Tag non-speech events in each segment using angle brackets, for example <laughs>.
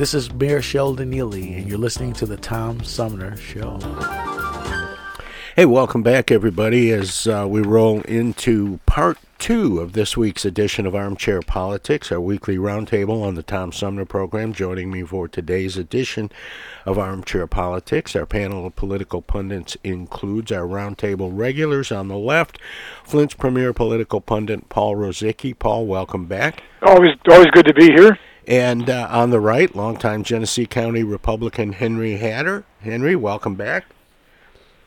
This is Mayor Sheldon Neeley, and you're listening to the Tom Sumner Show. Hey, welcome back, everybody, as uh, we roll into part two of this week's edition of Armchair Politics, our weekly roundtable on the Tom Sumner program. Joining me for today's edition of Armchair Politics, our panel of political pundits includes our roundtable regulars on the left, Flint's premier political pundit, Paul Rozycki. Paul, welcome back. Always, always good to be here. And uh, on the right, longtime Genesee County Republican Henry Hatter. Henry, welcome back.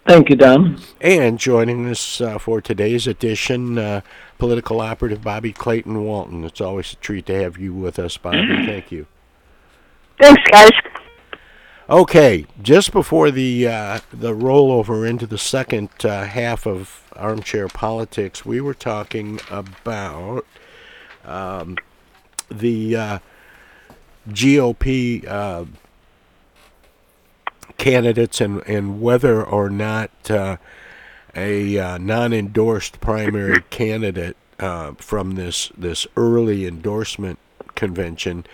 Thank you, Don. And joining us uh, for today's edition, uh, political operative Bobby Clayton Walton. It's always a treat to have you with us, Bobby. <clears throat> Thank you. Thanks, guys. Okay, just before the uh, the rollover into the second uh, half of armchair politics, we were talking about um, the uh, GOP uh, candidates and, and whether or not uh, a uh, non-endorsed primary <clears throat> candidate uh, from this this early endorsement convention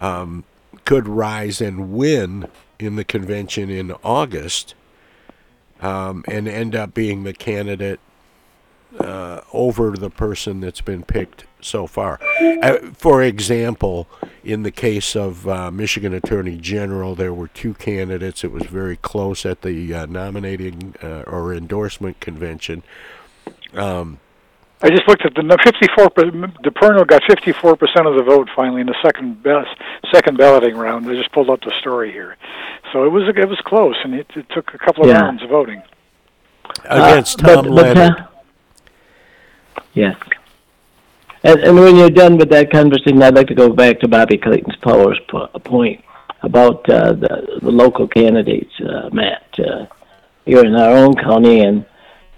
um, could rise and win in the convention in August um, and end up being the candidate uh, over the person that's been picked so far. Uh, for example, in the case of uh, Michigan Attorney General, there were two candidates. It was very close at the uh, nominating uh, or endorsement convention. Um, I just looked at the 54. DePerno got 54 percent of the vote finally in the second best, second balloting round. I just pulled up the story here, so it was it was close, and it, it took a couple of Yeah. rounds of voting. against Uh, Tom but- but, Leonard. uh, Yes. And, and when you're done with that conversation, I'd like to go back to Bobby Clayton's powers po- point about uh, the, the local candidates, uh, Matt. Uh, here in our own county, and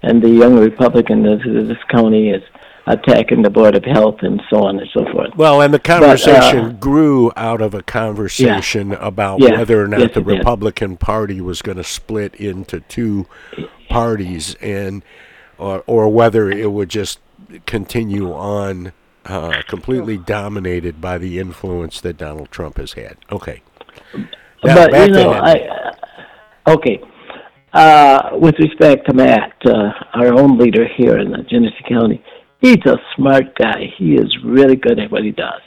and the young Republican of this county is attacking the Board of Health and so on and so forth. Well, and the But, uh, conversation grew out of a conversation about Yeah. whether or not Yes, the it did. Republican Party was going to split into two parties, and or or whether it would just continue on uh, completely dominated by the influence that Donald Trump has had. Okay. Now, but you know. I uh, okay. Uh, with respect to Matt, uh, our own leader here in the Genesee County, he's a smart guy. He is really good at what he does,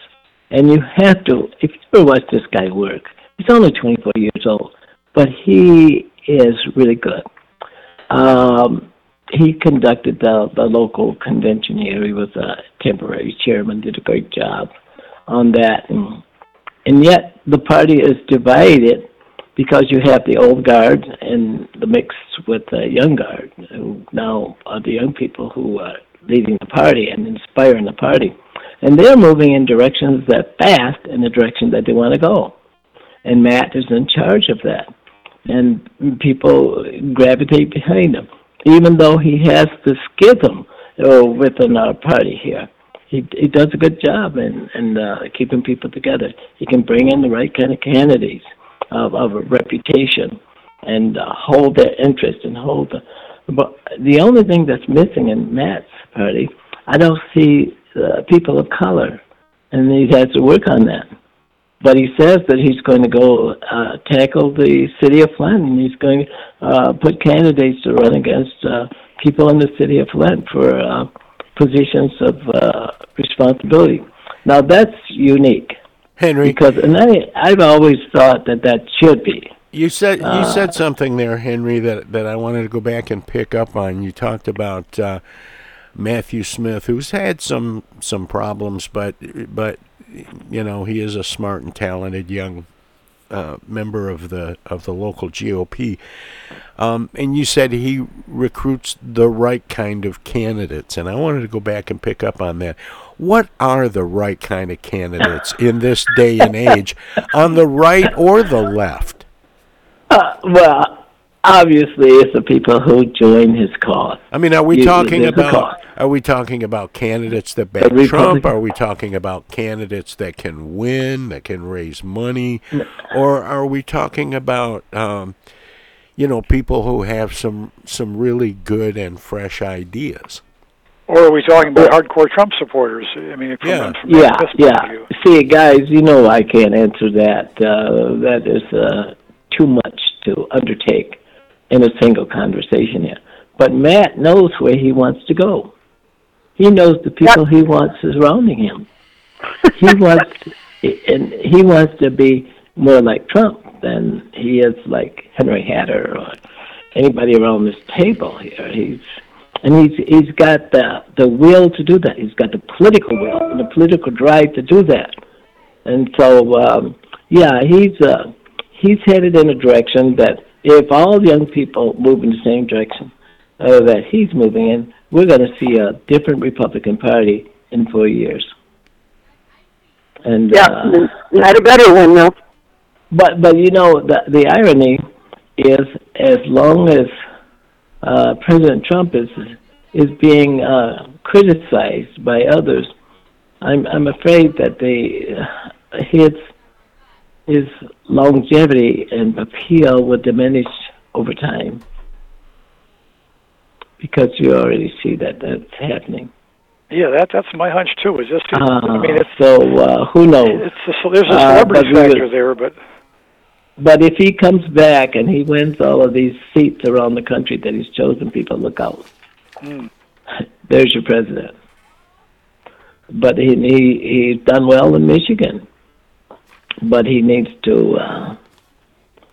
and you have to. If you ever watch this guy work, he's only 24 years old, but he is really good. Um, he conducted the the local convention here. He was a temporary chairman, did a great job on that, and and yet the party is divided because you have the old guard and the mix with the young guard, who now are the young people who are leading the party and inspiring the party, and they're moving in directions that fast in the direction that they want to go, and Matt is in charge of that, and people gravitate behind him, even though he has the schism uh, within our party here he he does a good job in in uh, keeping people together. He can bring in the right kind of candidates of of a reputation and uh, hold their interest and hold the. But the only thing that's missing in Matt's party, I don't see uh, people of color, and he has to work on that. But he says that he's going to go uh, tackle the city of Flint, and he's going to uh, put candidates to run against uh, people in the city of Flint for uh, positions of uh, responsibility. Now that's unique, Henry. because and I I've always thought that that should be. You said you Uh, said something there, Henry, that that I wanted to go back and pick up on. You talked about uh, Matthew Smith, who's had some some problems, but but you know he is a smart and talented young uh, member of the of the local GOP. Um, and you said he recruits the right kind of candidates, and I wanted to go back and pick up on that. What are the right kind of candidates <laughs> in this day and age, on the right or the left? Uh, well, obviously, it's the people who join his cause. I mean, are we talking about. Are we talking about candidates that The back Trump? Are we talking about candidates that can win, that can raise money, or are we talking about um, you know people who have some some really good and fresh ideas? Or are we talking about hardcore Trump supporters? I mean, from, Yeah. from Yeah, this point of yeah. view. See, guys, you know I can't answer that. Uh, that is uh, too much to undertake in a single conversation here. But Matt knows where he wants to go. He knows the people he wants surrounding him. He <laughs> wants, and he wants to be more like Trump than he is like Henry Hatter or anybody around this table here. He's and he's he's got the the will to do that. He's got the political will and the political drive to do that. And so, um, yeah, he's uh, he's headed in a direction that if all young people move in the same direction uh, that he's moving in, we're going to see a different Republican Party in four years. And Yeah, uh, not a better one though. but but you know the the irony is as long as uh, President Trump is is being uh, criticized by others, I'm I'm afraid that the uh, his his longevity and appeal will diminish over time because you already see that that's happening. Yeah, that that's my hunch too. Is just I Uh, mean, it's so uh, who knows? it's a, there's a Uh, celebrity we factor there, but But if he comes back and he wins all of these seats around the country that he's chosen, people look out. mm, <laughs> There's your president. But he, he he's done well in Michigan. But he needs to uh,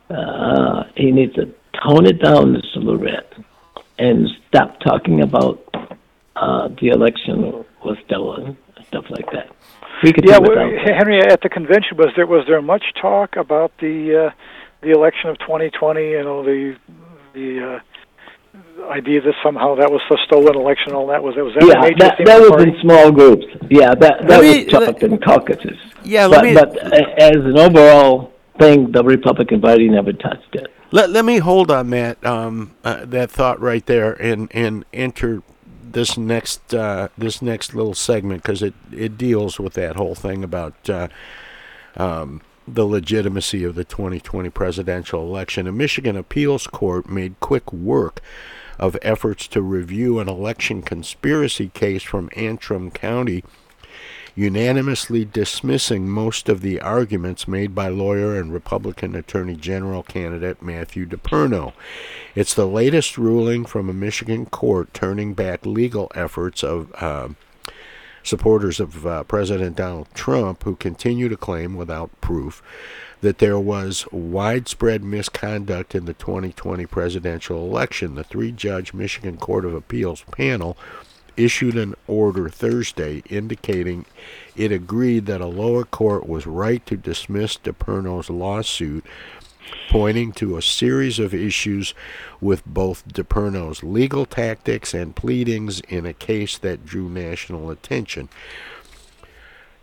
uh, he needs to tone it down just a little bit and stop talking about uh, the election was stolen, stuff like that. We could yeah, well. Henry, at the convention, was there was there much talk about the uh, the election of 2020? You know, the the uh, idea that somehow that was a stolen election, and all that was that was that a yeah, major that, that was in small groups. Yeah, that that Let was me- talked in caucuses. Yeah, but, let me- but a- as an overall thing, the Republican Party never touched it. Let let me hold on that um, uh, that thought right there and and enter this next uh, this next little segment because it it deals with that whole thing about uh, um, the legitimacy of the 2020 presidential election. A Michigan appeals court made quick work of efforts to review an election conspiracy case from Antrim County unanimously dismissing most of the arguments made by lawyer and Republican Attorney General candidate Matthew DePerno. It's the latest ruling from a Michigan court turning back legal efforts of uh, supporters of uh, President Donald Trump who continue to claim without proof that there was widespread misconduct in the 2020 presidential election. The three judge Michigan Court of Appeals panel issued an order Thursday indicating it agreed that a lower court was right to dismiss DePerno's lawsuit, pointing to a series of issues with both DePerno's legal tactics and pleadings in a case that drew national attention.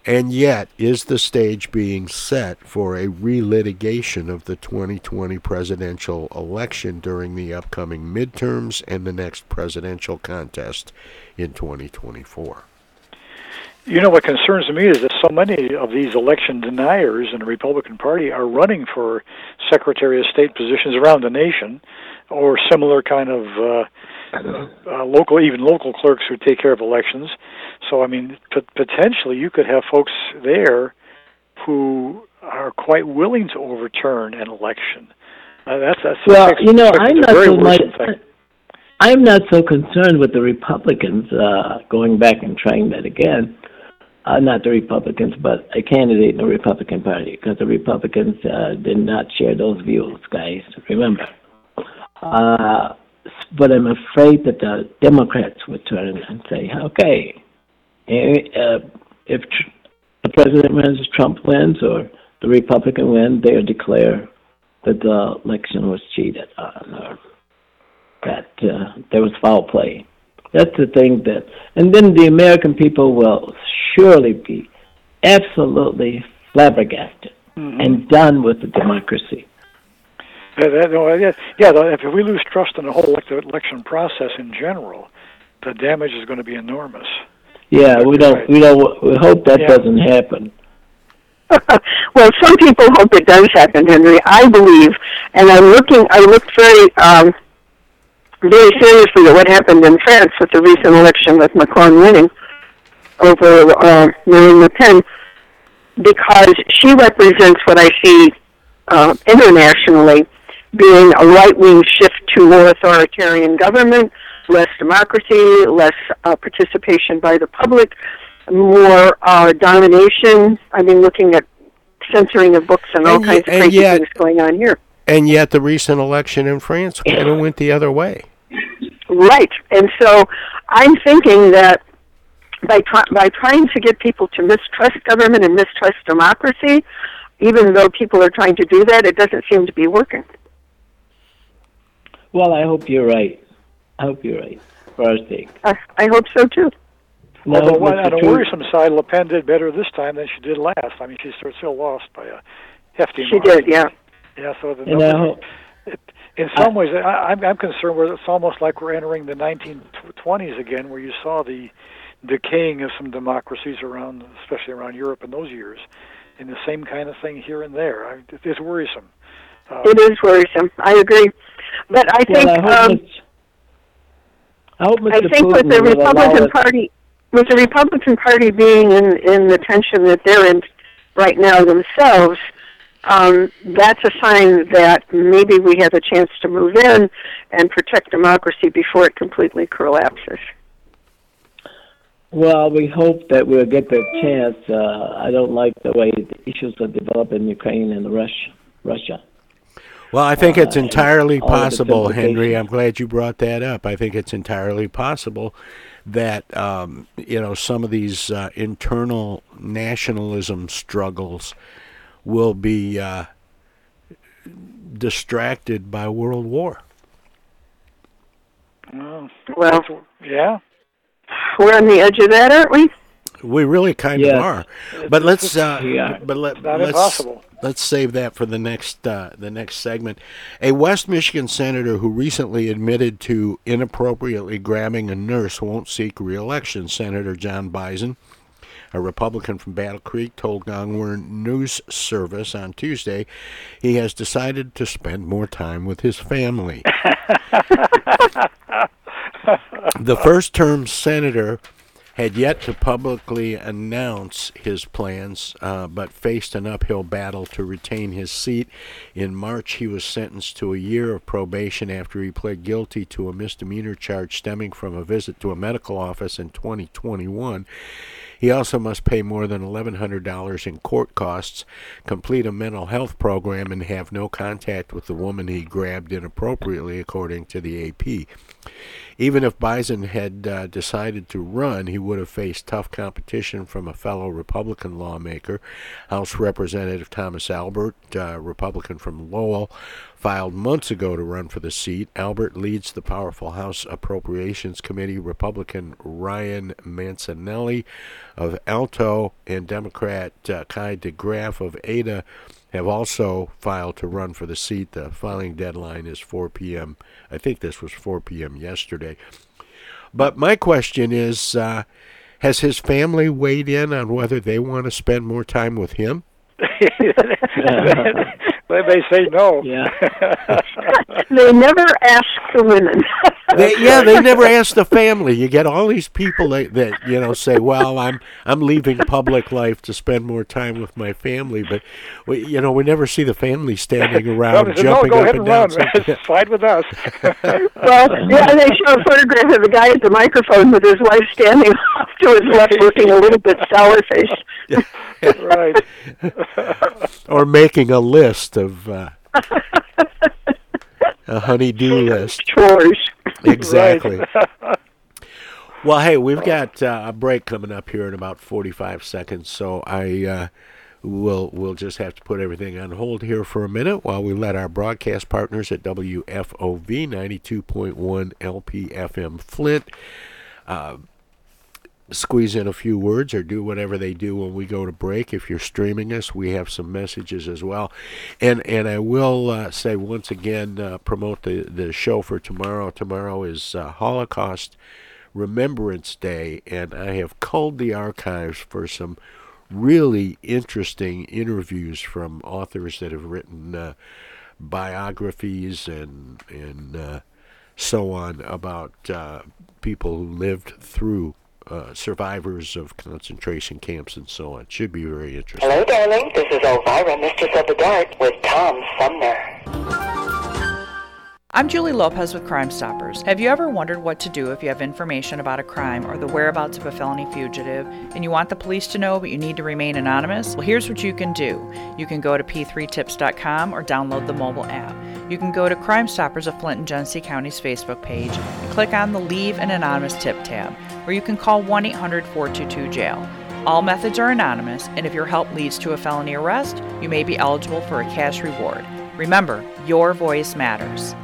And yet, is the stage being set for a relitigation of the 2020 presidential election during the upcoming midterms and the next presidential contest in 2024? You know what concerns me is that so many of these election deniers in the Republican Party are running for Secretary of State positions around the nation, or similar kind of uh, uh, local, even local clerks who take care of elections. So, I mean, p- potentially you could have folks there who are quite willing to overturn an election. Uh, that's that's Well, you know, I'm a not very so much. thing. I'm not so concerned with the Republicans uh, going back and trying that again. uh, not the Republicans, but a candidate in the Republican Party, because the Republicans uh, did not share those views, guys. Remember. Uh, but I'm afraid that the Democrats would turn and say, okay, uh, if tr- the president wins, Trump wins, or the Republican wins, they'll declare that the election was cheated on, or that uh, there was foul play. That's the thing that, and then the American people will surely be absolutely flabbergasted Mhm. and done with the democracy. Yeah, that, no, yeah, yeah. If we lose trust in the whole election process in general, the damage is going to be enormous. Yeah, we don't, we don't, we hope that Yeah. doesn't happen. <laughs> well, some people hope it does happen, Henry. I believe, and I'm looking. I looked very, um, very seriously at what happened in France with the recent election with Macron winning over uh, Marine Le Pen, because she represents what I see uh, internationally being a right-wing shift to more authoritarian government, less democracy, less uh, participation by the public, more uh, domination. I mean, looking at censoring of books and all And kinds of crazy yet- things going on here. And yet, the recent election in France kind of went the other way. Right, and so I'm thinking that by try- by trying to get people to mistrust government and mistrust democracy, even though people are trying to do that, it doesn't seem to be working. Well, I hope you're right. I hope you're right for our sake. I, I hope so too. No, Although one, on a uh, worrisome side, Le Pen did better this time than she did last. I mean, she still- still lost by a hefty She margin. did, yeah. Yeah, so the numbers, hope, it, in some ways, I, I'm, I'm concerned where it's almost like we're entering the 1920s again, where you saw the decaying of some democracies around, especially around Europe in those years, and the same kind of thing here and there. I, it, it's worrisome. Uh, It is worrisome. I agree, but I think well, I hope, um, Mr. I hope Mr. I think with the Republican Party, with the Republican Party being in in the tension that they're in right now themselves, um, that's a sign that maybe we have a chance to move in and protect democracy before it completely collapses. Well, we hope that we'll get that chance. Uh, I don't like the way the issues are developing in Ukraine and Russia. Russia. Well, I think it's Uh, entirely all of its possible, Henry. I'm glad you brought that up. I think it's entirely possible that um, you know some of these uh, internal nationalism struggles will be uh, distracted by world war. well, Well, yeah. we're on the edge of that, aren't we? We really kind Yes. of are. But let's uh, Yeah. but let, Not let's impossible. let's save that for the next uh, the next segment. A West Michigan senator who recently admitted to inappropriately grabbing a nurse won't seek re-election. Senator John Bizon, a Republican from Battle Creek, told Gongwer News Service on Tuesday he has decided to spend more time with his family. <laughs> the first term senator had yet to publicly announce his plans, uh, but faced an uphill battle to retain his seat. In March, he was sentenced to a year of probation after he pled guilty to a misdemeanor charge stemming from a visit to a medical office in 2021. He also must pay more than $1,100 in court costs, complete a mental health program, and have no contact with the woman he grabbed inappropriately, according to the AP. Even if Bizon had uh, decided to run, he would have faced tough competition from a fellow Republican lawmaker. House Representative Thomas Albert, uh, Republican from Lowell, filed months ago to run for the seat. Albert leads the powerful House Appropriations Committee. Republican Ryan Mancinelli of Alto and Democrat uh, Kai DeGraff of Ada have also filed to run for the seat. The filing deadline is 4 p.m. I think this was 4 p.m. yesterday. But my question is uh, Has his family weighed in on whether they want to spend more time with him? <laughs> they may say no. Yeah. <laughs> they never ask the women. <laughs> They, yeah, they never ask the family. You get all these people that, that you know say, "Well, I'm I'm leaving public life to spend more time with my family," but we, you know, we never see the family standing <laughs> around no, jumping no, go up ahead and and down. run. <laughs> Slide with us. <laughs> well, yeah, they show a photograph of the guy at the microphone with his wife standing off to his left, looking a little bit sour faced. right. or making a list of uh, a honey-do list. Chores. Exactly. <laughs> Well, hey, we've got uh, a break coming up here in about 45 seconds, so I uh, will we'll just have to put everything on hold here for a minute while we let our broadcast partners at WFOV 92.1 LPFM Flint uh, squeeze in a few words or do whatever they do when we go to break. If you're streaming us, we have some messages as well. And and I will uh, say once again, uh, promote the, the show for tomorrow. Tomorrow is uh, Holocaust Remembrance Day, and I have culled the archives for some really interesting interviews from authors that have written uh, biographies and and uh, so on about uh, people who lived through uh, survivors of concentration camps and so on. Should be very interesting. Hello, darling. This is Elvira, Mistress of the Dark, with Tom Sumner. I'm Julie Lopez with Crime Stoppers. Have you ever wondered what to do if you have information about a crime or the whereabouts of a felony fugitive and you want the police to know but you need to remain anonymous? Well, here's what you can do. You can go to p3tips.com or download the mobile app. You can go to Crime Stoppers of Flint and Genesee County's Facebook page and click on the Leave an Anonymous Tip tab, or you can call 1 800 422 jail. All methods are anonymous, and if your help leads to a felony arrest, you may be eligible for a cash reward. Remember, your voice matters.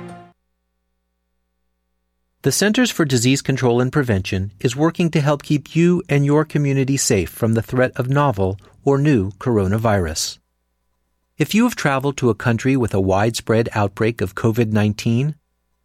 The Centers for Disease Control and Prevention is working to help keep you and your community safe from the threat of novel or new coronavirus. If you have traveled to a country with a widespread outbreak of COVID 19,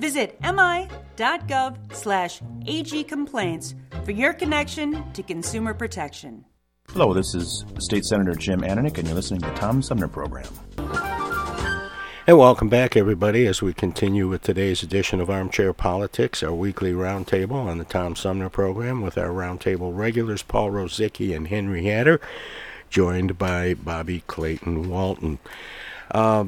Visit mi.gov slash agcomplaints for your connection to consumer protection. Hello, this is State Senator Jim Ananich, and you're listening to the Tom Sumner Program. And welcome back, everybody, as we continue with today's edition of Armchair Politics, our weekly roundtable on the Tom Sumner program with our roundtable regulars, Paul Rozycki and Henry Hatter, joined by Bobby Clayton Walton. Uh,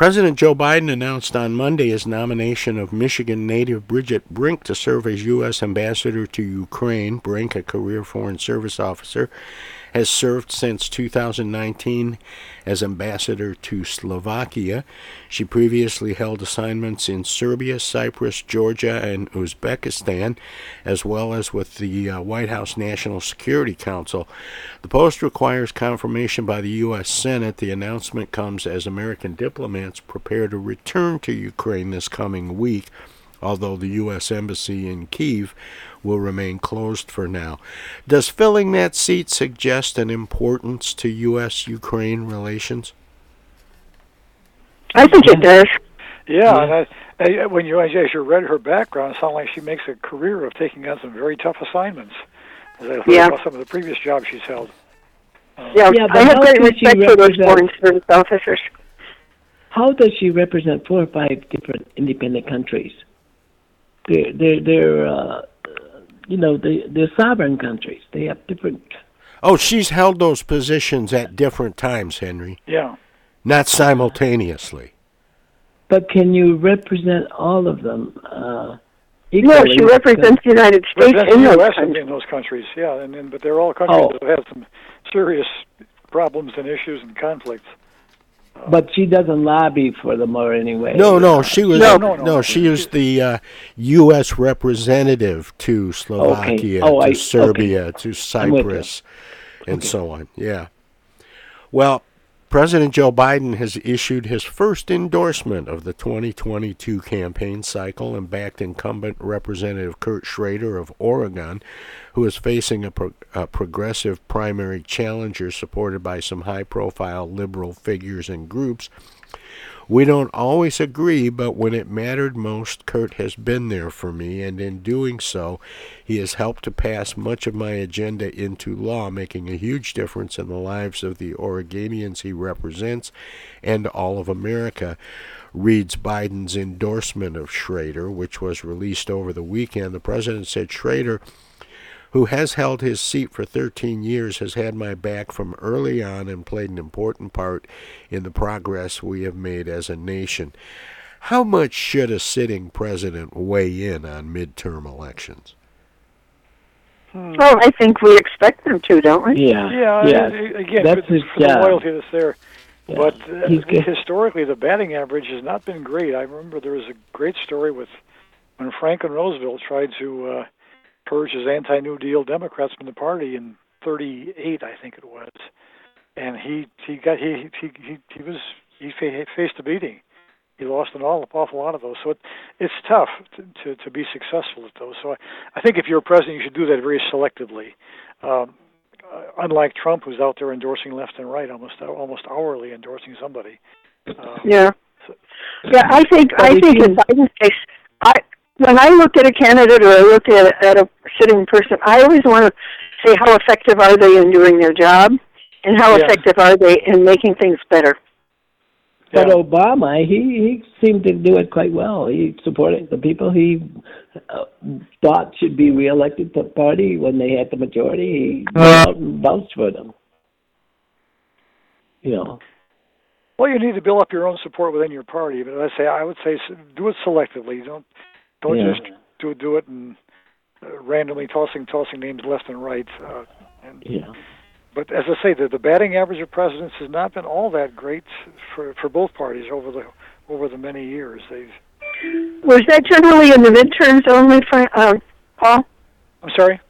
President Joe Biden announced on Monday his nomination of Michigan native Bridget Brink to serve as U.S. Ambassador to Ukraine. Brink, a career Foreign Service officer, has served since 2019 as ambassador to Slovakia. She previously held assignments in Serbia, Cyprus, Georgia, and Uzbekistan, as well as with the uh, White House National Security Council. The post requires confirmation by the U.S. Senate. The announcement comes as American diplomats prepare to return to Ukraine this coming week although the U.S. Embassy in Kiev will remain closed for now. Does filling that seat suggest an importance to U.S. Ukraine relations? I think it does. Yeah, and I, I, when you as you read her background, it sounds like she makes a career of taking on some very tough assignments. As I heard Yeah. about some of the previous jobs she's held. Um, yeah, Yeah, but I have great respect for those foreign service officers. How does she represent four or five different independent countries? They're they're they're uh, you know they they're sovereign countries. They have different. Oh, she's held those positions at different times, Henry, Yeah. not simultaneously. But can you represent all of them? Uh, No, equally? she represents the United States in those U.S. countries. in those countries, yeah, and, and but they're all countries Oh. that have some serious problems and issues and conflicts. But she doesn't lobby for them or anyway. No, no, she was No, no, no, no. she is the uh, U.S. representative to Slovakia, Oh, to I- Serbia, to I'm with you. Cyprus, and so on. Yeah. Well, President Joe Biden has issued his first endorsement of the 2022 campaign cycle and backed incumbent Representative Kurt Schrader of Oregon, who is facing a, pro- a progressive primary challenger supported by some high profile liberal figures and groups. We don't always agree, but when it mattered most, Kurt has been there for me, and in doing so, he has helped to pass much of my agenda into law, making a huge difference in the lives of the Oregonians he represents and all of America. Reads Biden's endorsement of Schrader, which was released over the weekend. The president said Schrader who has held his seat for 13 years, has had my back from early on and played an important part in the progress we have made as a nation. How much should a sitting president weigh in on midterm elections? Well, I think we expect them to, don't we? Yeah. Yeah, yeah. again, That's for, his for the loyalty that's there. But uh, historically, the batting average has not been great. I remember there was a great story with when Franklin Roosevelt tried to uh, purge his anti-New Deal Democrats from the party in '38, I think it was, and he he got he he he, he was he fa- faced a beating. He lost an awful, awful lot of those, so it, it's tough to, to to be successful at those. So I, I think if you're a president, you should do that very selectively. Um, uh, unlike Trump, who's out there endorsing left and right, almost almost hourly endorsing somebody. Uh, Yeah. Yeah, I think I think in Biden's case, I when I look at a candidate or I look at at a sitting person, I always want to say how effective are they in doing their job, and how Yeah. effective are they in making things better. But Obama, he, he seemed to do it quite well. He supported the people he uh, thought should be reelected to the party when they had the majority. He went out and vouched for them. You know. Well, you need to build up your own support within your party, but I say I would say do it selectively. Don't don't Yeah. just do do it and uh, randomly tossing tossing names left and right. Uh, and, Yeah. But as I say, the, the batting average of presidents has not been all that great for for both parties over the over the many years. They've. Was that generally in the midterms only, Frank, um, Paul? I'm sorry.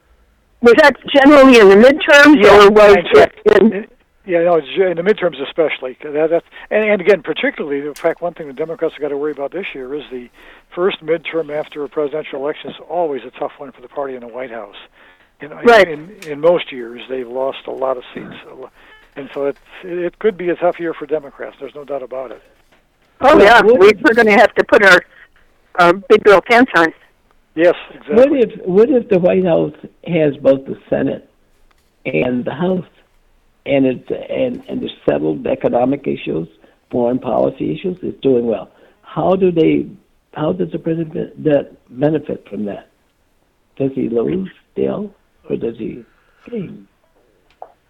Was that generally in the midterms, Yeah, or was it in? Yeah, no, it's in the midterms especially. That, that's and, and again, particularly, in fact, one thing the Democrats have got to worry about this year is the first midterm after a presidential election is always a tough one for the party in the White House. You know, Right. in, in most years, they've lost a lot of seats, and so it's, it could be a tough year for Democrats. There's no doubt about it. Oh yeah, we, we're going to have to put our our big girl pants on. Yes, exactly. What if what if the White House has both the Senate and the House, and it's and and there's settled economic issues, foreign policy issues, it's doing well. How do they? How does the president that benefit from that? Does he lose still, or does he gain?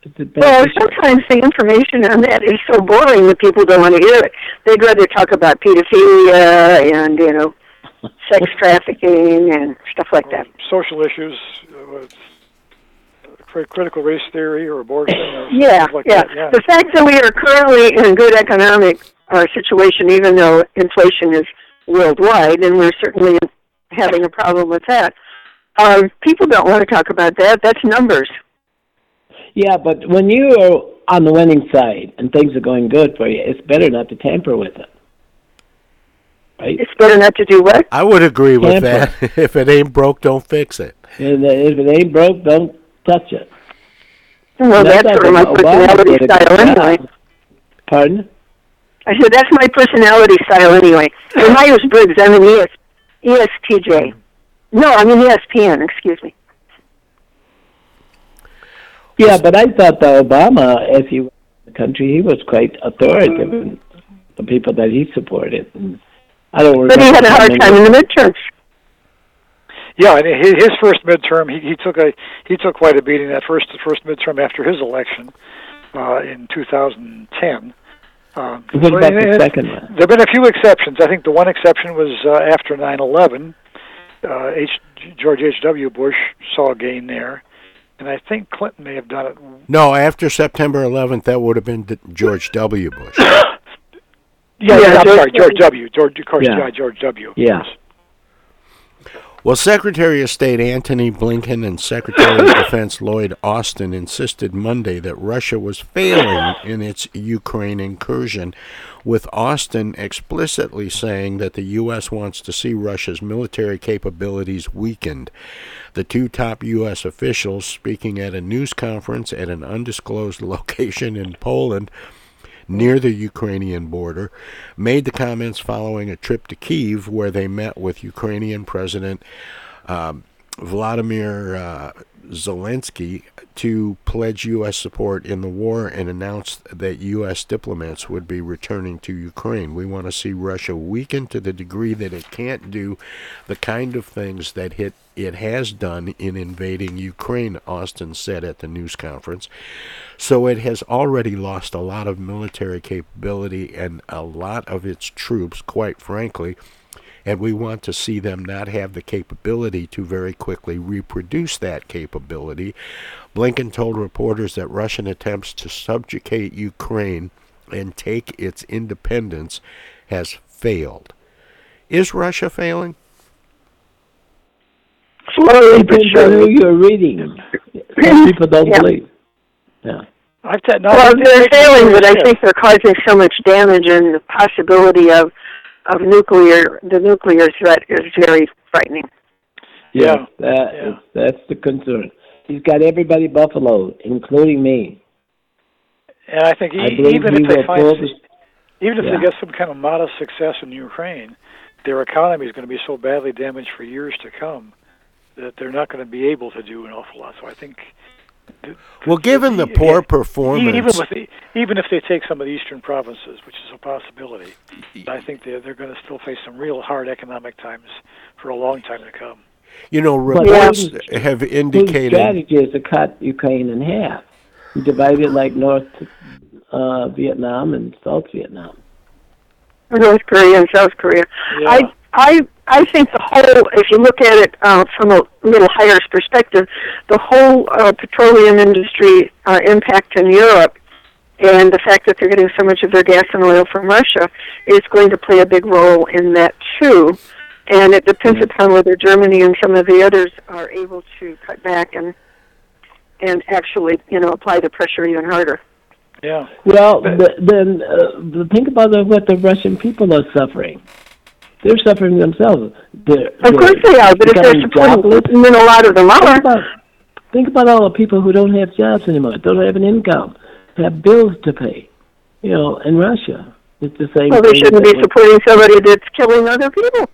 Is it Well, beneficial? sometimes the information on that is so boring that people don't want to hear it. They'd rather talk about pedophilia and you know, sex <laughs> trafficking and stuff like that. social issues, uh, with cri- critical race theory or abortion or <laughs> Yeah, like yeah. that. Yeah. The fact that we are currently in a good economic uh, situation, even though inflation is worldwide, and we're certainly having a problem with that. Um, people don't want to talk about that. That's numbers. Yeah, but when you are on the winning side and things are going good for you, it's better not to tamper with it. Right? It's better not to do what? I would agree with that. <laughs> if it ain't broke, don't fix it. And if it ain't broke, don't touch it. Well, that's not sort of my Obama personality did a good style anyway. Pardon? I said that's my personality style anyway. In Myers Briggs, I'm an ES, ESTJ. No, I'm an ESPN. Excuse me. Yeah, but I thought that Obama, as he was in the country, he was quite authoritative in the people that he supported. I don't But he had a hard time in the midterms. Yeah, and his, his first midterm, he, he took a he took quite a beating that first first midterm after his election uh, in 2010. Um, What about the second one? There have been a few exceptions. I think the one exception was uh, after 9/11. Uh, H, George H. W. Bush saw a gain there, and I think Clinton may have done it. No, after September 11th, that would have been George W. Bush. Yeah, <coughs> Yeah, yeah, I'm George sorry, George W. W. George, of course, Yeah. yeah, George W. Yeah. Well, Secretary of State Antony Blinken and Secretary of <coughs> Defense Lloyd Austin insisted Monday that Russia was failing in its Ukraine incursion, with Austin explicitly saying that the U.S. wants to see Russia's military capabilities weakened. The two top U.S. officials, speaking at a news conference at an undisclosed <laughs> location in Poland, near the Ukrainian border, made the comments following a trip to Kiev where they met with Ukrainian President um, Vladimir uh, Zelensky to pledge U.S. support in the war and announced that U.S. diplomats would be returning to Ukraine. We want to see Russia weakened to the degree that it can't do the kind of things that it, it has done in invading Ukraine, Austin said at the news conference. So it has already lost a lot of military capability and a lot of its troops, quite frankly, and we want to see them not have the capability to very quickly reproduce that capability. Blinken told reporters that Russian attempts to subjugate Ukraine and take its independence has failed. Is Russia failing? Slowly but Depends on who you're reading. Some <clears throat> people don't Yeah. believe. Yeah. I've t- no, Well, they're failing, but I think they're causing so much damage, and the possibility of of nuclear the nuclear threat is very frightening. Yeah. That is, that's the concern. He's got everybody buffaloed, including me. And I think e- I believe even we if they find, pull this- even if Yeah. they get some kind of modest success in Ukraine, their economy is going to be so badly damaged for years to come that they're not going to be able to do an awful lot. So I think. Th- Well, given the poor performance, even with the, even if they take some of the eastern provinces, which is a possibility, I think they're they're going to still face some real hard economic times for a long time to come. you know, But reports Putin's- have His indicated. strategy is to cut Ukraine in half. He divided it like North uh, Vietnam and South Vietnam. North Korea and South Korea. I I I think the whole, if you look at it uh, from a little higher perspective, the whole uh, petroleum industry uh, impact in Europe and the fact that they're getting so much of their gas and oil from Russia is going to play a big role in that too. And it depends upon whether Germany and some of the others are able to cut back and and actually, you know, apply the pressure even harder. Yeah. Well, the, then uh, think about the, what the Russian people are suffering. They're suffering themselves. They're, Of course they are, but if they're becoming supporting, jobless. and then a lot of them Think are. about, think about all the people who don't have jobs anymore, don't have an income, have bills to pay. You know, in Russia, it's the same. Well, they thing shouldn't be that- supporting somebody that's killing other people.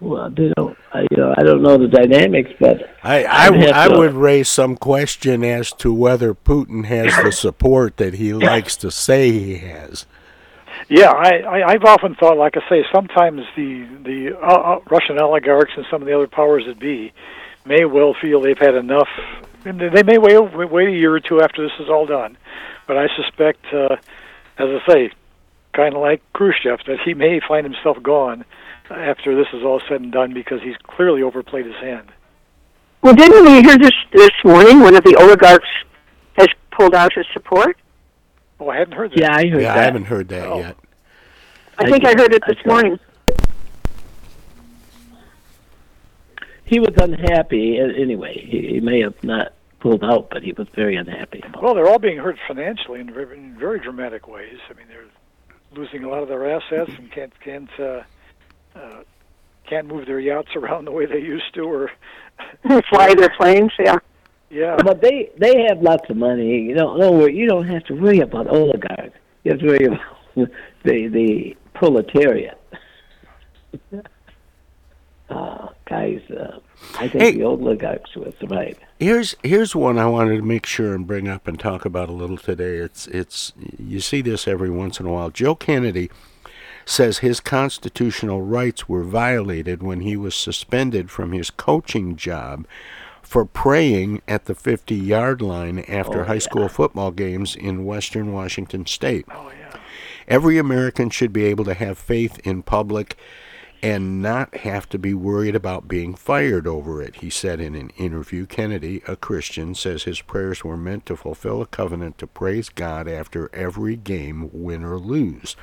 Well, they don't. I, you know, I don't know the dynamics, but I, I, I'd w- have I to- would raise some question as to whether Putin has the support that he likes to say he has. Yeah, I, I I've often thought, like I say, sometimes the the uh, uh, Russian oligarchs and some of the other powers that be may well feel they've had enough. And they may wait wait a year or two after this is all done, but I suspect, uh, as I say, kind of like Khrushchev, that he may find himself gone after this is all said and done because he's clearly overplayed his hand. Well, didn't we hear this this morning? One of the oligarchs has pulled out his support. Oh, I hadn't heard that. Yeah, I heard yeah, that. I haven't heard that yet. I think I heard it this morning. he was unhappy anyway. He, he may have not pulled out, but he was very unhappy. Well, they're all being hurt financially in very, in very dramatic ways. I mean, they're losing a lot of their assets and can't can't uh, uh, can't move their yachts <laughs> around the way they used to, or Fly their planes, yeah. Yeah. But they they have lots of money. You don't don't worry. You don't have to worry about oligarchs. You have to worry about <laughs> the the proletariat. <laughs> uh, guys, uh, I think Hey. the oligarchs will survive. Here's here's one I wanted to make sure and bring up and talk about a little today. It's it's you see this every once in a while. Joe Kennedy says his constitutional rights were violated when he was suspended from his coaching job for praying at the 50-yard line after Oh, high school football games in western Washington state. Oh, every American should be able to have faith in public and not have to be worried about being fired over it, he said in an interview. Kennedy, a Christian, says his prayers were meant to fulfill a covenant to praise God after every game, win or lose.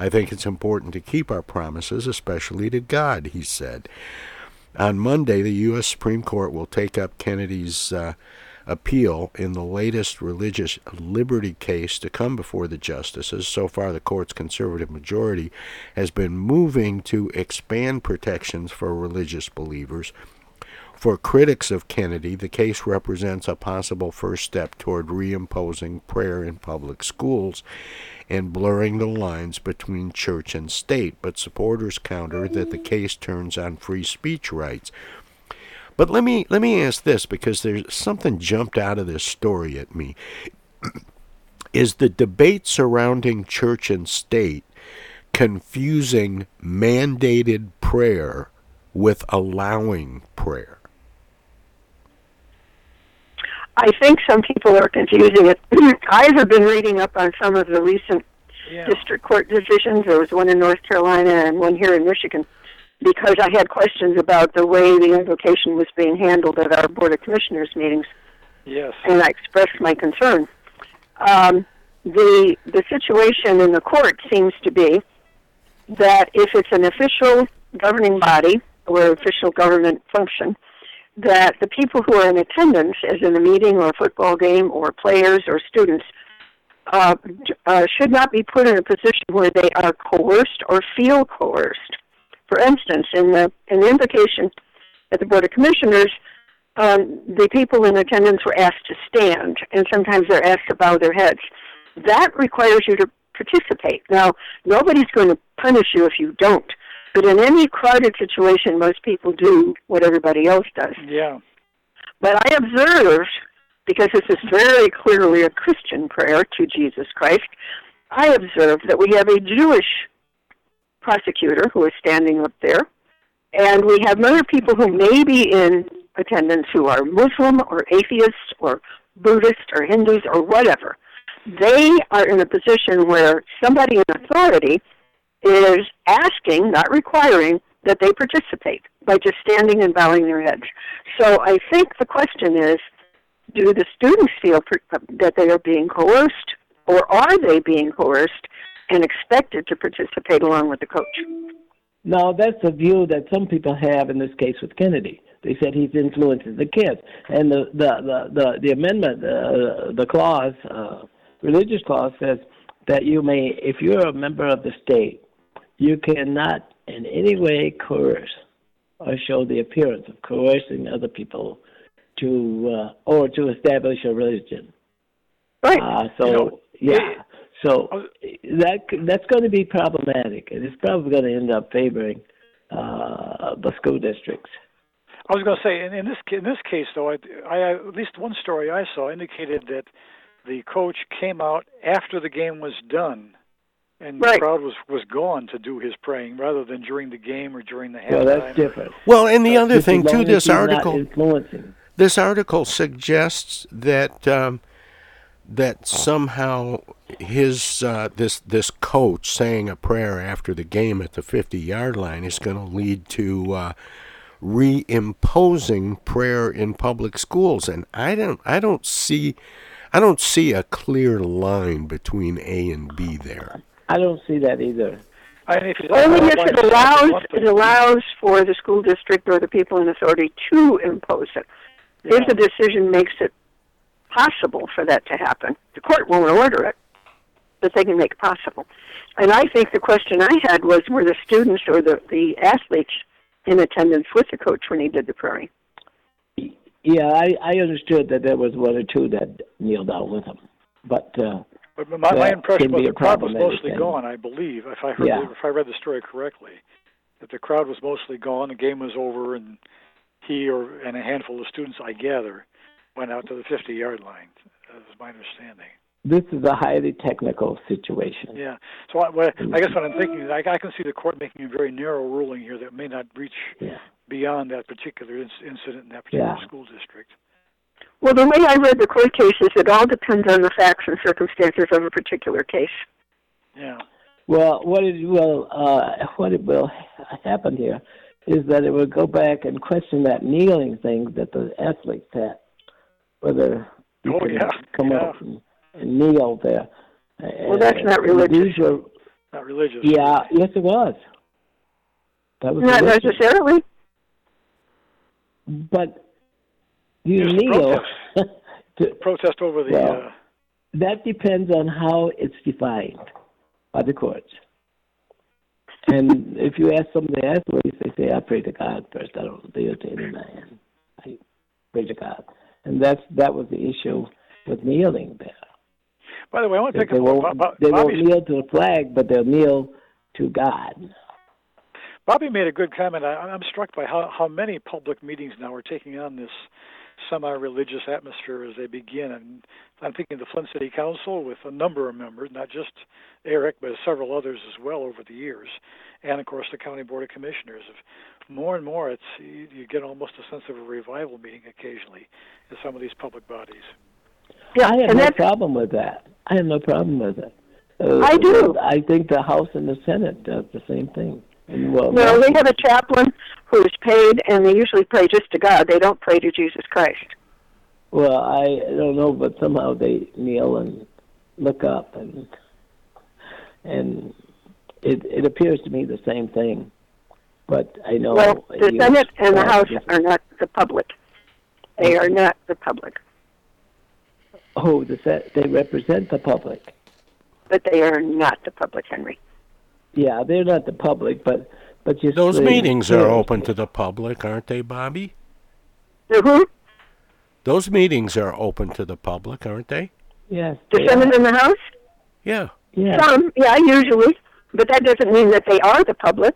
I think it's important to keep our promises, especially to God, he said. On Monday, the U.S. Supreme Court will take up Kennedy's uh, appeal in the latest religious liberty case to come before the justices. So far, the court's conservative majority has been moving to expand protections for religious believers. For critics of Kennedy, the case represents a possible first step toward reimposing prayer in public schools and blurring the lines between church and state, but supporters counter that the case turns on free speech rights. But let me let me ask this because there's something jumped out of this story at me. <clears throat> Is the debate surrounding church and state confusing mandated prayer with allowing prayer? I think some people are confusing it. <clears throat> I have been reading up on some of the recent district court decisions. There was one in North Carolina and one here in Michigan because I had questions about the way the invocation was being handled at our Board of Commissioners meetings, Yes. and I expressed my concern. Um, the the situation in the court seems to be that if it's an official governing body or official government function, that the people who are in attendance, as in a meeting or a football game, or players or students, uh, uh, should not be put in a position where they are coerced or feel coerced. For instance, in the in the invocation at the Board of Commissioners, um, the people in attendance were asked to stand, and sometimes they're asked to bow their heads. That requires you to participate. Now, nobody's going to punish you if you don't, but in any crowded situation, most people do what everybody else does. Yeah. But I observed, because this is very clearly a Christian prayer to Jesus Christ, I observed that we have a Jewish prosecutor who is standing up there, and we have other people who may be in attendance who are Muslim or atheist or Buddhist or Hindus or whatever. They are in a position where somebody in authority is asking, not requiring, that they participate by just standing and bowing their heads. So I think the question is do the students feel that they are being coerced, or are they being coerced and expected to participate along with the coach? No, that's a view that some people have in this case with Kennedy. They said he's influencing the kids, and the the the the, the amendment, uh, the clause, uh, religious clause says that you may, if you're a member of the state, you cannot in any way coerce or show the appearance of coercing other people to uh, or to establish a religion. Right. Uh, so You know, yeah. So that that's going to be problematic, and it's probably going to end up favoring uh, the school districts. I was going to say, in, in this in this case, though, I, I at least one story I saw indicated that the coach came out after the game was done, and the crowd was was gone to do his praying rather than during the game or during the halftime. Well, that's different. Well, and the other thing as too, this article, this article suggests that um, that somehow his uh, this this coach saying a prayer after the game at the 50 yard line is going to lead to uh, reimposing prayer in public schools, and I don't I don't see I don't see a clear line between A and B there. I don't see that either. I mean, if Only if it allows it allows for the school district or the people in authority to impose it. If the decision makes it possible for that to happen, the court won't order it, but they can make it possible. And I think the question I had was, were the students or the the athletes in attendance with the coach when he did the praying? Yeah, I, I understood that there was one or two that kneeled down with him, but uh, But my, my impression was the crowd was mostly gone. I believe, if I heard, Yeah. if I read the story correctly, that the crowd was mostly gone. The game was over, and he or and a handful of students, I gather, went out to the 50-yard line. Uh, that was my understanding. this is a highly technical situation. Yeah. So I, what, I guess what I'm thinking is mm-hmm. I, I can see the court making a very narrow ruling here that may not reach beyond that particular inc- incident in that particular Yeah. school district. Well, the way I read the court cases, it all depends on the facts and circumstances of a particular case. Yeah. Well, what it will uh, what it will happen here is that it will go back and question that kneeling thing that the athletes had, whether you Oh, can yeah, come yeah. up and, and kneel there. Well, that's not religious. These were, Not religious. yeah, yes, it was. That was Not religious. necessarily. But you a kneel. protest. <laughs> protest over the. Well, uh, That depends on how it's defined by the courts. And <laughs> if you ask some of the athletes, they say, "I pray to God first. I don't deal to any man. I pray to God." And that's that was the issue with kneeling there. by the way, I want to They, pick up won't, Bob, they won't kneel to the flag, but they'll kneel to God. Bobby made a good comment. I, I'm struck by how, how many public meetings now are taking on this semi-religious atmosphere as they begin. And I'm thinking the Flint City Council with a number of members, not just Eric, but several others as well over the years, and of course the County Board of Commissioners. Of more and more, it's you, you get almost a sense of a revival meeting occasionally in some of these public bodies. Yeah, I have and no problem with that. I have no problem with it. Uh, I do. I think the House and the Senate does the same thing. Well, no. They have a chaplain who's paid, and they usually pray just to God. They don't pray to Jesus Christ. Well, I don't know, but somehow they kneel and look up, and and it it appears to me the same thing. But I know. well, the Senate and the House yes. are not the public. They are not the public, Oh, the they represent the public. but they are not the public, Henry. Yeah, they're not the public, but but you. Those see- meetings are open to the public, aren't they, Bobby? The who? Those meetings are open to the public, aren't they? Yes. The they Senate are. and the House? Yeah. Yeah. Some, um, yeah, usually, but that doesn't mean that they are the public.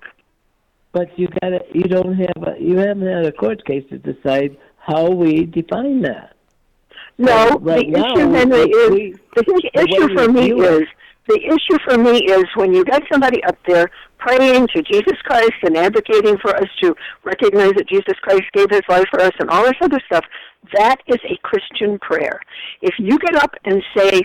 But you got to You don't have. A, you haven't had a court case to decide how we define that. No, Right the now, issue, Henry, is we- the the issue for me view it- is the issue for me is when you got somebody up there praying to Jesus Christ and advocating for us to recognize that Jesus Christ gave His life for us and all this other stuff. That is a Christian prayer. If you get up and say,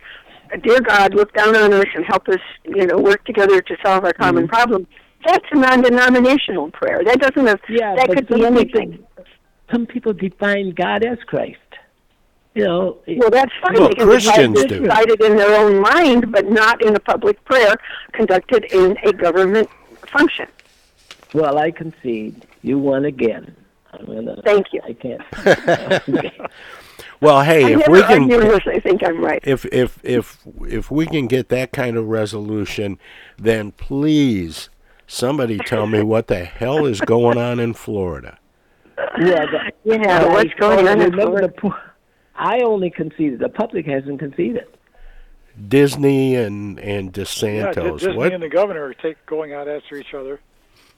"Dear God, look down on us and help us," you know, work together to solve our Mm-hmm. common problem. That's a non-denominational prayer. That doesn't have. Yeah, that could be anything. People, some people define God as Christ. You know. Well, that's fine Well, because Christians it's do. decided in their own mind, but not in a public prayer conducted in a government function. Well, I concede. You won again. I'm gonna, Thank you. I can't. <laughs> Well, hey, I if we can, argue unless I think I'm right. if if if if we can get that kind of resolution, then please, somebody tell me what the hell is going on in Florida. Yeah, the, Yeah, what's I- going on in remember Florida? the po- I only conceded. The public hasn't conceded. Disney and and Yeah, DeSantis. Disney what? and the governor are take going out after each other.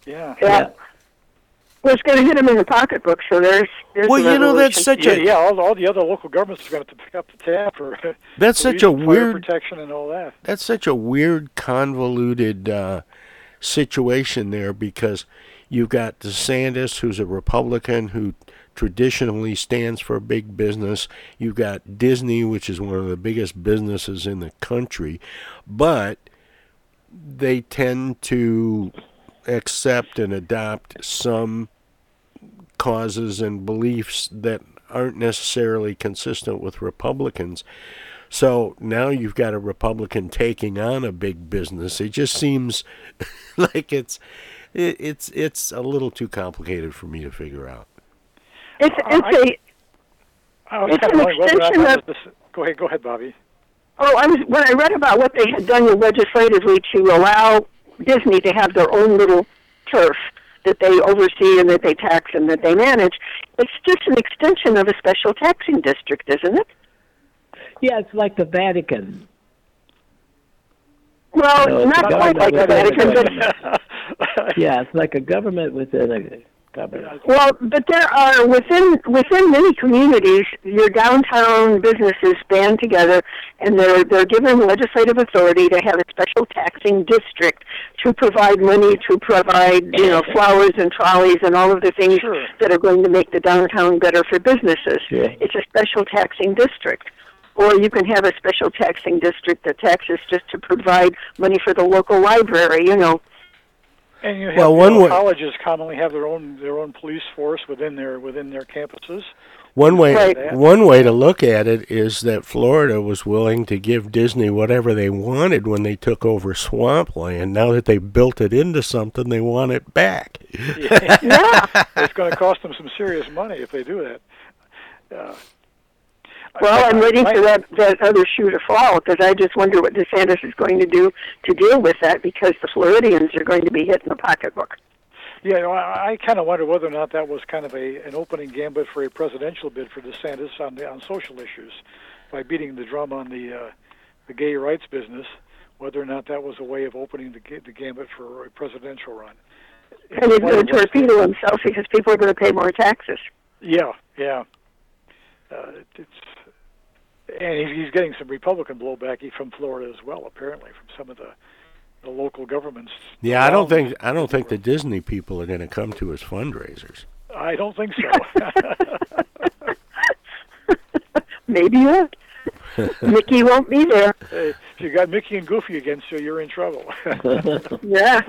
Yeah. Yeah. Well, it's going to hit them in the pocketbook, so there's. there's Well, you know, that's such yeah, a- yeah. All, all the other local governments are going to have to pick up the tab for. <laughs> That's police such a weird- protection and all that. That's such a weird, convoluted uh, situation there because you've got DeSantis, who's a Republican who traditionally stands for big business. You've got Disney, which is one of the biggest businesses in the country, but they tend to accept and adopt some causes and beliefs that aren't necessarily consistent with Republicans. So now you've got a Republican taking on a big business. It just seems <laughs> like it's it, it's it's a little too complicated for me to figure out. It's uh, it's a. I was It's kind an of wondering whether or not extension of- this. Go ahead, go ahead, Bobby. Oh, I was when I read about what they had done legislatively to allow Disney to have their own little turf that they oversee and that they tax and that they manage. It's just an extension of a special taxing district, isn't it? Yeah, it's like the Vatican. Well, No, not quite like the Vatican, within but <laughs> yeah, it's like a government within a government. Well, but there are within within many communities, your downtown businesses band together, and they're they're given legislative authority to have a special taxing district to provide money to provide you know flowers and trolleys and all of the things that are going to make the downtown better for businesses. Sure. It's a special taxing district. Or you can have a special taxing district that taxes just to provide money for the local library, you know. And you have Well, you one know, way- colleges commonly have their own their own police force within their within their campuses. One way Right. one way to look at it is that Florida was willing to give Disney whatever they wanted when they took over swampland. Now that they built it into something, they want it back. yeah. <laughs> it's going to cost them some serious money if they do that. Uh, Well, I'm waiting for that that other shoe to fall because I just wonder what DeSantis is going to do to deal with that because the Floridians are going to be hit in the pocketbook. Yeah, you know, I, I kind of wonder whether or not that was kind of a an opening gambit for a presidential bid for DeSantis on the on social issues by beating the drum on the uh, the gay rights business. Whether or not that was a way of opening the the gambit for a presidential run. And he's going to torpedo himself because people are going to pay more taxes. Yeah, yeah. Uh, it's and he's, he's getting some Republican blowback from Florida as well, apparently from some of the the local governments. Yeah, I don't think I don't think the Disney people are going to come to his fundraisers. I don't think so. <laughs> Maybe not. <laughs> Mickey won't be there. Hey, if you got Mickey and Goofy against you, you're in trouble. <laughs> Yeah.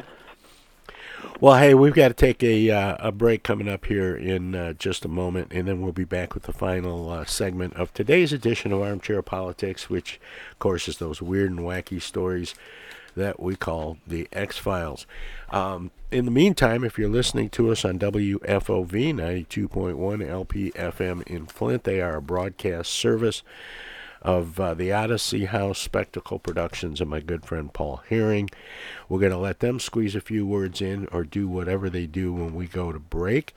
Well, hey, we've got to take a uh, a break coming up here in uh, just a moment, and then we'll be back with the final uh, segment of today's edition of Armchair Politics, which, of course, is those weird and wacky stories that we call the X Files. Um, in the meantime, if you're listening to us on WFOV 92.1 LPFM in Flint, they are a broadcast service of uh, the Odyssey House Spectacle Productions and my good friend Paul Herring. We're going to let them squeeze a few words in or do whatever they do when we go to break.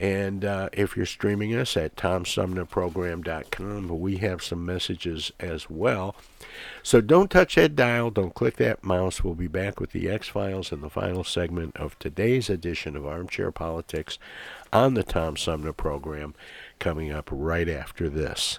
And uh, if you're streaming us at TomSumnerProgram.com, we have some messages as well. So don't touch that dial, don't click that mouse. We'll be back with the X Files in the final segment of today's edition of Armchair Politics on the Tom Sumner program coming up right after this.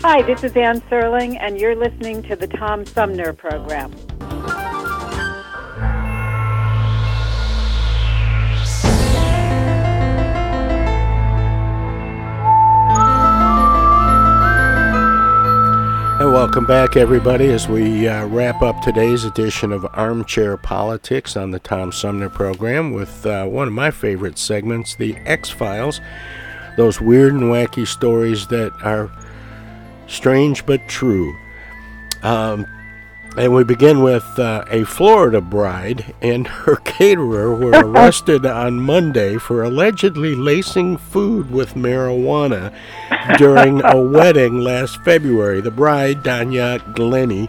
Hi, this is Ann Serling, and you're listening to the Tom Sumner Program. And welcome back, everybody, as we uh, wrap up today's edition of Armchair Politics on the Tom Sumner program with uh, one of my favorite segments, The X Files. Those weird and wacky stories that are strange but true. Um, And we begin with uh, a Florida bride and her <laughs> caterer were <laughs> arrested on Monday for allegedly lacing food with marijuana during a <laughs> wedding last February. The bride, Danya Glenny,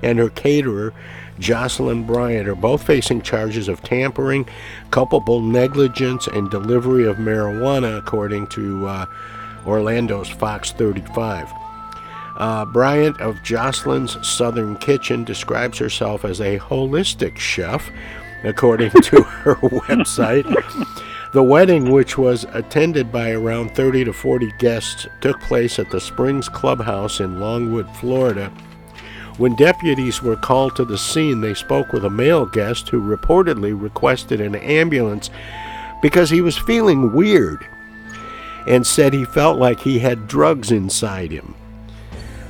and her caterer, Jocelyn Bryant, are both facing charges of tampering, culpable negligence, and delivery of marijuana, according to uh, Orlando's Fox 35. Uh, Bryant of Jocelyn's Southern Kitchen describes herself as a holistic chef, according to <laughs> her website. The wedding, which was attended by around 30 to 40 guests, took place at the Springs Clubhouse in Longwood, Florida. When deputies were called to the scene, they spoke with a male guest who reportedly requested an ambulance because he was feeling weird and said he felt like he had drugs inside him.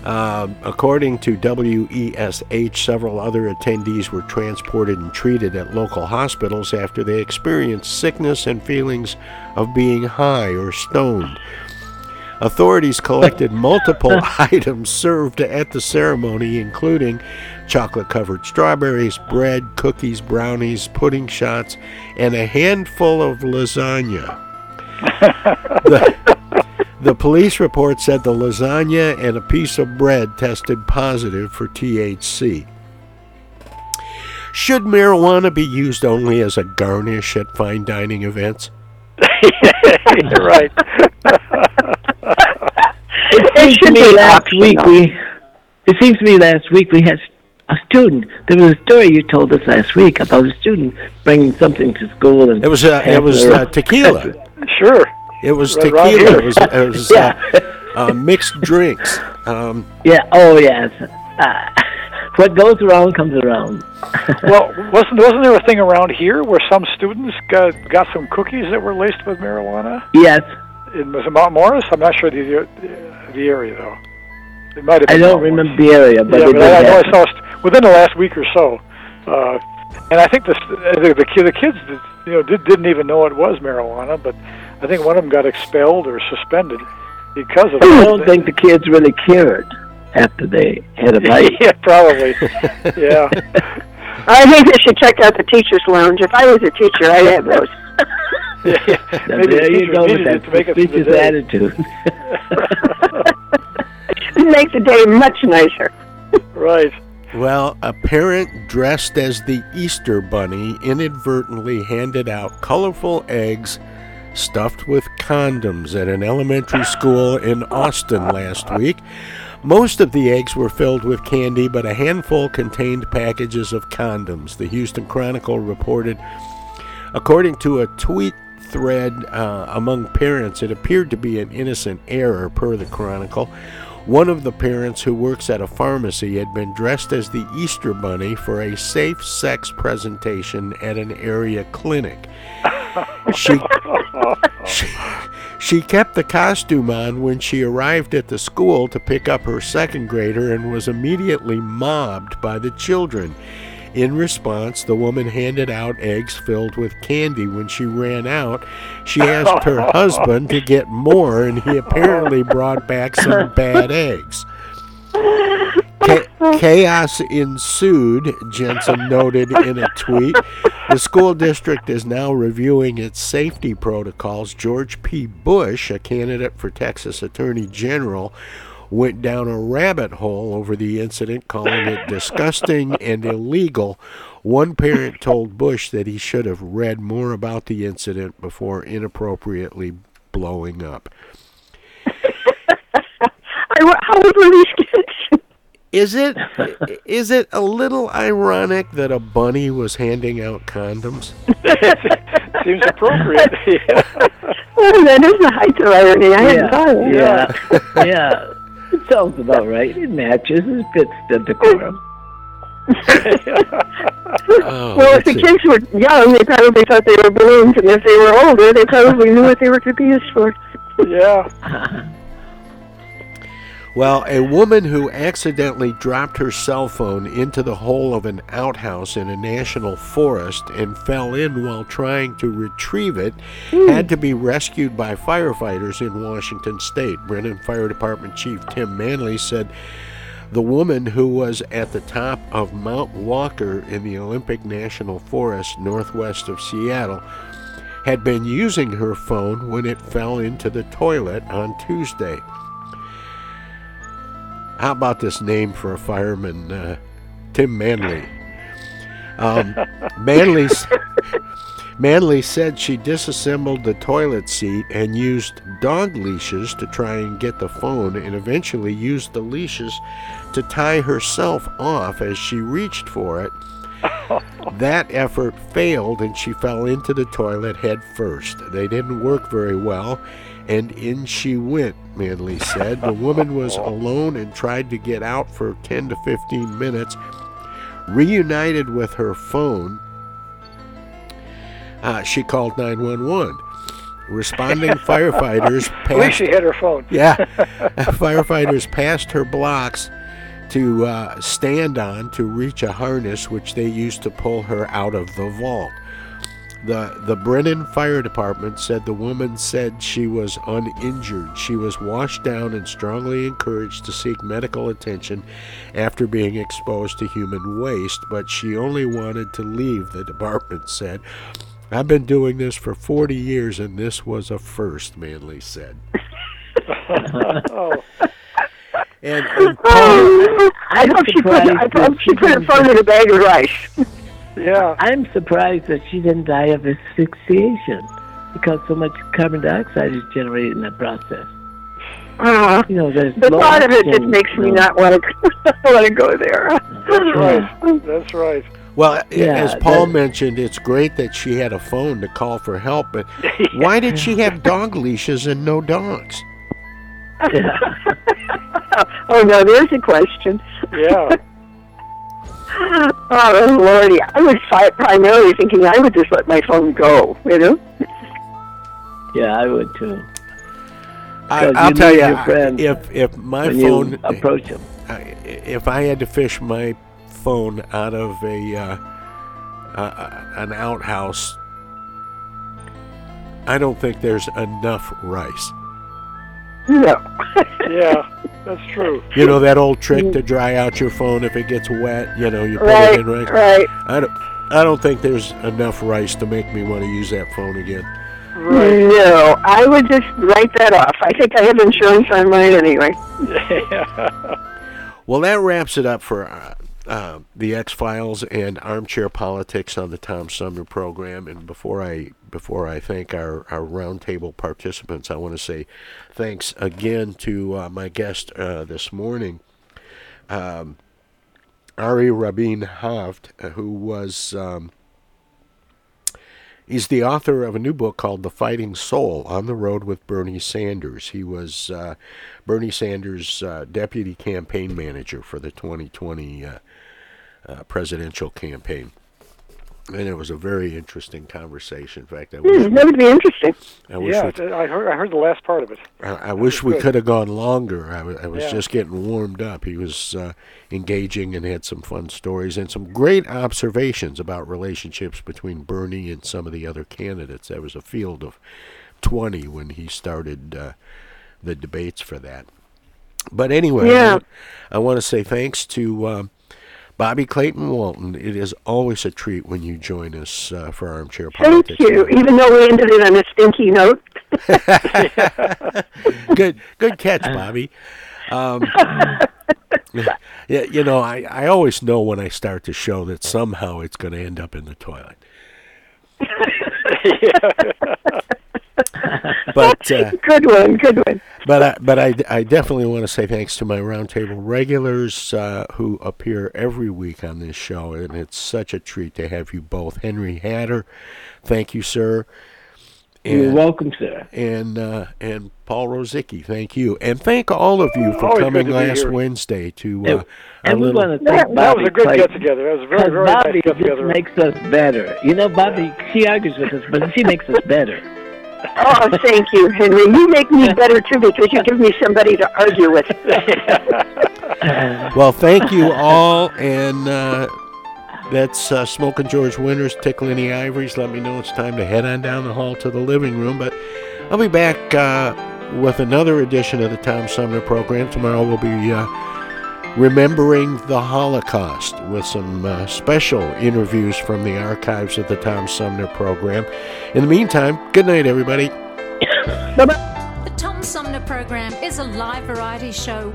Uh, according to WESH, several other attendees were transported and treated at local hospitals after they experienced sickness and feelings of being high or stoned. Authorities collected <laughs> multiple <laughs> items served at the ceremony, including chocolate covered strawberries, bread, cookies, brownies, pudding shots, and a handful of lasagna. <laughs> the, the police report said the lasagna and a piece of bread tested positive for THC. Should marijuana be used only as a garnish at fine dining events? <laughs> You're right. It seems to me last week we. It seems to me last week we had a student. There was a story you told us last week about a student bringing something to school and It was uh, it was uh, tequila. <laughs> Sure. It was Right tequila. here. It was, it was uh, uh, mixed drinks. Um, Yeah. Oh yes. Uh, <laughs> what goes around comes around. <laughs> well, wasn't wasn't there a thing around here where some students got got some cookies that were laced with marijuana? Yes. In was it Mount Morris? I'm not sure the the area though. It might have. I Been don't Mount remember the area, but yeah, but I, I know I saw st- within the last week or so, uh, and I think the the, the, the kids you know did, didn't even know it was marijuana, but I think one of them got expelled or suspended because of I don't think the kids really cared after they had a bite. <laughs> yeah, probably. yeah. <laughs> I think they should check out the teachers' lounge. If I was a teacher, I'd have those. <laughs> yeah. Now, Maybe the there you teachers go with that to make it through the suspicious attitude. It makes the day much nicer. Right. Well, a parent dressed as the Easter Bunny inadvertently handed out colorful eggs stuffed with condoms at an elementary school in Austin last week. Most of the eggs were filled with candy, but a handful contained packages of condoms, the Houston Chronicle reported. According to a tweet thread uh, among parents, it appeared to be an innocent error, per the Chronicle. One of the parents who works at a pharmacy had been dressed as the Easter Bunny for a safe sex presentation at an area clinic. <laughs> She, she, she kept the costume on when she arrived at the school to pick up her second grader and was immediately mobbed by the children. In response, the woman handed out eggs filled with candy. When she ran out, she <laughs> asked her husband to get more, and he apparently brought back some <laughs> bad eggs. Cha- chaos ensued, Jensen noted in a tweet. The school district is now reviewing its safety protocols. George P. Bush, a candidate for Texas Attorney General, went down a rabbit hole over the incident, calling it <laughs> disgusting and illegal. One parent told Bush that he should have read more about the incident before inappropriately blowing up. <laughs> I, how old were these kids? Is it is it a little ironic that a bunny was handing out condoms? <laughs> Seems appropriate. yeah. Oh, that is the height of irony. I hadn't thought of that. yeah, yeah. It sounds about right. It matches. It fits the decorum. Oh, well, if the see. kids were young, they probably thought they were balloons, and if they were older, they probably knew what they were to be used for. Yeah. <laughs> Well, a woman who accidentally dropped her cell phone into the hole of an outhouse in a national forest and fell in while trying to retrieve it hmm. had to be rescued by firefighters in Washington state. Brinnon Fire Department Chief Tim Manley said The woman who was at the top of Mount Walker in the Olympic National Forest northwest of Seattle had been using her phone when it fell into the toilet on Tuesday. How about this name for a fireman? Uh, Tim Manley. Um, Manley's. Manley said she disassembled the toilet seat and used dog leashes to try and get the phone, and eventually used the leashes to tie herself off as she reached for it. <laughs> that effort failed, and she fell into the toilet head first. They didn't work very well, and in she went, Manley said. The woman was <laughs> alone and tried to get out for 10 to 15 minutes. Reunited with her phone, uh, she called 911. Responding <laughs> firefighters passed. At least she had her phone. <laughs> yeah, firefighters passed her blocks to uh, stand on to reach a harness which they used to pull her out of the vault. The the Brinnon Fire Department said the woman said she was uninjured. She was washed down and strongly encouraged to seek medical attention after being exposed to human waste, but she only wanted to leave, the department said. I've been doing this for 40 years and this was a first, Manley said. oh. <laughs> And, and Oh, I hope she put I hope she put her phone in a bag of rice. <laughs> Yeah. I'm surprised that she didn't die of asphyxiation because so much carbon dioxide is generated in that process. Uh, You know, the low thought of it just makes me not want to want to go there. That's right. That's right. Well, Yeah, as Paul mentioned, it's great that she had a phone to call for help, but <laughs> why did she have dog leashes and no dogs? Yeah. <laughs> oh no, there's a question. Yeah. <laughs> oh lordy, I was fi- primarily thinking I would just let my phone go. You know. Yeah, I would too. I, i'll you tell you, your if if my phone you approach him. If I had to fish my phone out of a uh, uh, an outhouse, I don't think there's enough rice. No. Yeah, that's true. You know that old trick mm. to dry out your phone if it gets wet. You know, you put Right, it in rice. right. I don't. I don't think there's enough rice to make me want to use that phone again. No, I would just write that off. I think I have insurance on mine anyway. <laughs> Yeah. Well, that wraps it up for uh, uh, the X Files and Armchair Politics on the Tom Sumner program. And before I before I thank our our roundtable participants, I want to say thanks again to uh, my guest uh, this morning, um, Ari Rabin Havt, uh, who was. Um, He's the author of a new book called The Fighting Soul On the Road with Bernie Sanders. He was uh, Bernie Sanders' uh, deputy campaign manager for the 2020 uh, uh, presidential campaign. And it was a very interesting conversation. In fact, I wish, Hmm, that would be interesting. I wish, yeah, we, I heard. I heard the last part of it. I, I wish we good. could have gone longer. I I was Yeah. just getting warmed up. He was uh, engaging and had some fun stories and some great observations about relationships between Bernie and some of the other candidates. There was a field of 20 when he started uh, the debates for that. But anyway, Yeah. I, want to say thanks to um, Bobby Clayton Walton. It is always a treat when you join us uh, for Armchair Politics. Thank you. Even though we ended it on a stinky note. <laughs> good, good catch, Bobby. Um, <laughs> yeah, you know, I, I always know when I start the show that somehow it's going to end up in the toilet. <laughs> <laughs> but uh, good one, good one. but I, but I, I definitely want to say thanks to my roundtable regulars uh, who appear every week on this show, and it's such a treat to have you both. Henry Hatter, thank you, sir. You're welcome, sir. And uh, and Paul Rozycki, thank you, and thank all of you for Always coming good to be last here. Wednesday to And- uh, and our we little. want to thank Bobby That was a good Clayton. get together. That was a very, Because very Bobby nice get just together. makes us better. You know, Bobby, she argues with us, but she makes us better. Oh, thank you, Henry. You make me <laughs> better too because you give me somebody to argue with. Well, thank you <laughs> all, and uh, that's uh, Smoking George Winters, Tickling the Ivories. Let me know it's time to head on down the hall to the living room. But I'll be back uh, with another edition of the Tom Sumner program. Tomorrow we'll be uh, Remembering the Holocaust with some uh, special interviews from the archives of the Tom Sumner program. In the meantime, good night, everybody. <coughs> The Tom Sumner program is a live variety show.